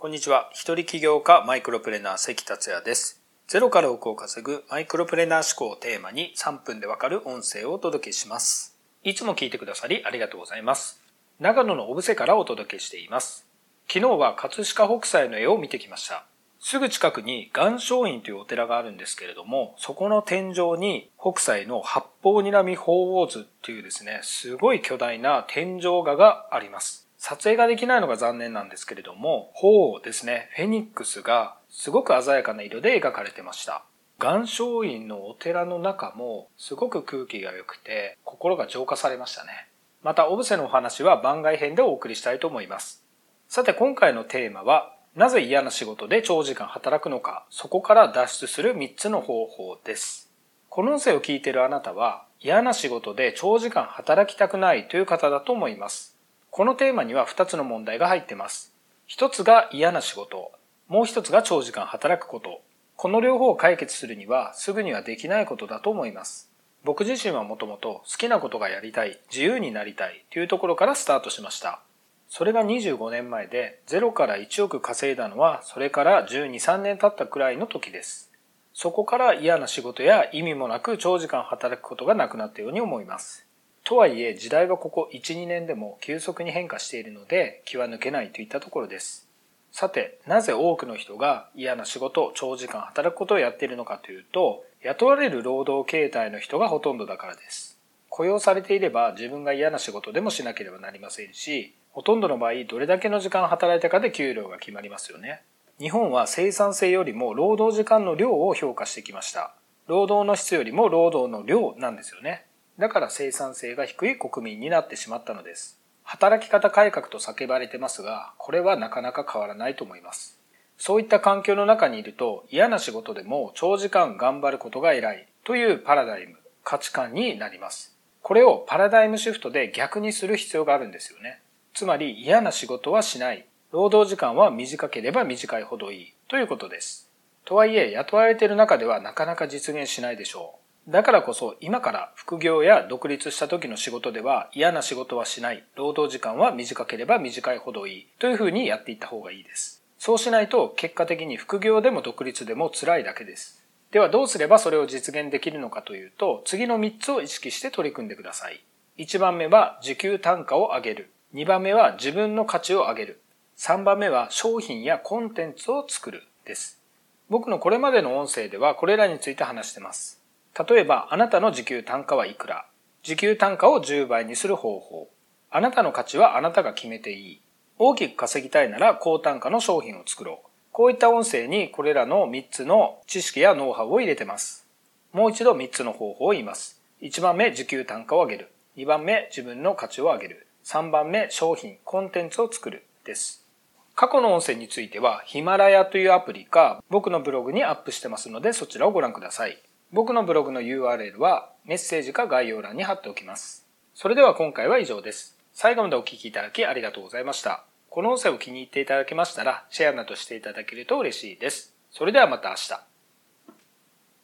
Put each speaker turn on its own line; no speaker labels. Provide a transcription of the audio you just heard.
こんにちは。一人起業家マイクロプレーナー関達也です。ゼロから億を稼ぐマイクロプレーナー思考をテーマに3分でわかる音声をお届けします。いつも聞いてくださりありがとうございます。長野の小布施からお届けしています。昨日は葛飾北斎の絵を見てきました。すぐ近くに岩松院というお寺があるんですけれども、そこの天井に北斎の八方睨み鳳凰図っていうですね、すごい巨大な天井画があります。撮影ができないのが残念なんですけれども、鳳ですね、フェニックスがすごく鮮やかな色で描かれてました。岩松院のお寺の中もすごく空気が良くて心が浄化されましたね。また、オブセのお話は番外編でお送りしたいと思います。さて今回のテーマは、なぜ嫌な仕事で長時間働くのか、そこから脱出する3つの方法です。この音声を聞いているあなたは、嫌な仕事で長時間働きたくないという方だと思います。このテーマには2つの問題が入っています。1つが嫌な仕事、もう1つが長時間働くこと。この両方を解決するにはすぐにはできないことだと思います。僕自身はもともと好きなことがやりたい、自由になりたいというところからスタートしました。それが25年前で0から1億稼いだのはそれから12、3年経ったくらいの時です。そこから嫌な仕事や意味もなく長時間働くことがなくなったように思います。とはいえ時代はここ1、2年でも急速に変化しているので気は抜けないといったところです。さて、なぜ多くの人が嫌な仕事、長時間働くことをやっているのかというと、雇われる労働形態の人がほとんどだからです。雇用されていれば自分が嫌な仕事でもしなければなりませんし、ほとんどの場合どれだけの時間働いたかで給料が決まりますよね。日本は生産性よりも労働時間の量を評価してきました。労働の質よりも労働の量なんですよね。だから生産性が低い国民になってしまったのです。働き方改革と叫ばれてますが、これはなかなか変わらないと思います。そういった環境の中にいると嫌な仕事でも長時間頑張ることが偉いというパラダイム、価値観になります。これをパラダイムシフトで逆にする必要があるんですよね。つまり嫌な仕事はしない。労働時間は短ければ短いほどいいということです。とはいえ雇われている中ではなかなか実現しないでしょう。だからこそ今から副業や独立した時の仕事では嫌な仕事はしない、労働時間は短ければ短いほどいいというふうにやっていった方がいいです。そうしないと結果的に副業でも独立でも辛いだけです。ではどうすればそれを実現できるのかというと次の3つを意識して取り組んでください。1番目は時給単価を上げる。2番目は自分の価値を上げる。3番目は商品やコンテンツを作るです。僕のこれまでの音声ではこれらについて話してます。例えば、あなたの時給単価はいくら時給単価を10倍にする方法。あなたの価値はあなたが決めていい。大きく稼ぎたいなら高単価の商品を作ろう。こういった音声にこれらの3つの知識やノウハウを入れてます。もう一度3つの方法を言います。1番目、時給単価を上げる。2番目、自分の価値を上げる。3番目、商品、コンテンツを作る。です。過去の音声については、ヒマラヤというアプリか、僕のブログにアップしてますので、そちらをご覧ください。僕のブログの URL はメッセージか概要欄に貼っておきます。それでは今回は以上です。最後までお聴きいただきありがとうございました。この音声を気に入っていただけましたら、シェアなどしていただけると嬉しいです。それではまた明日。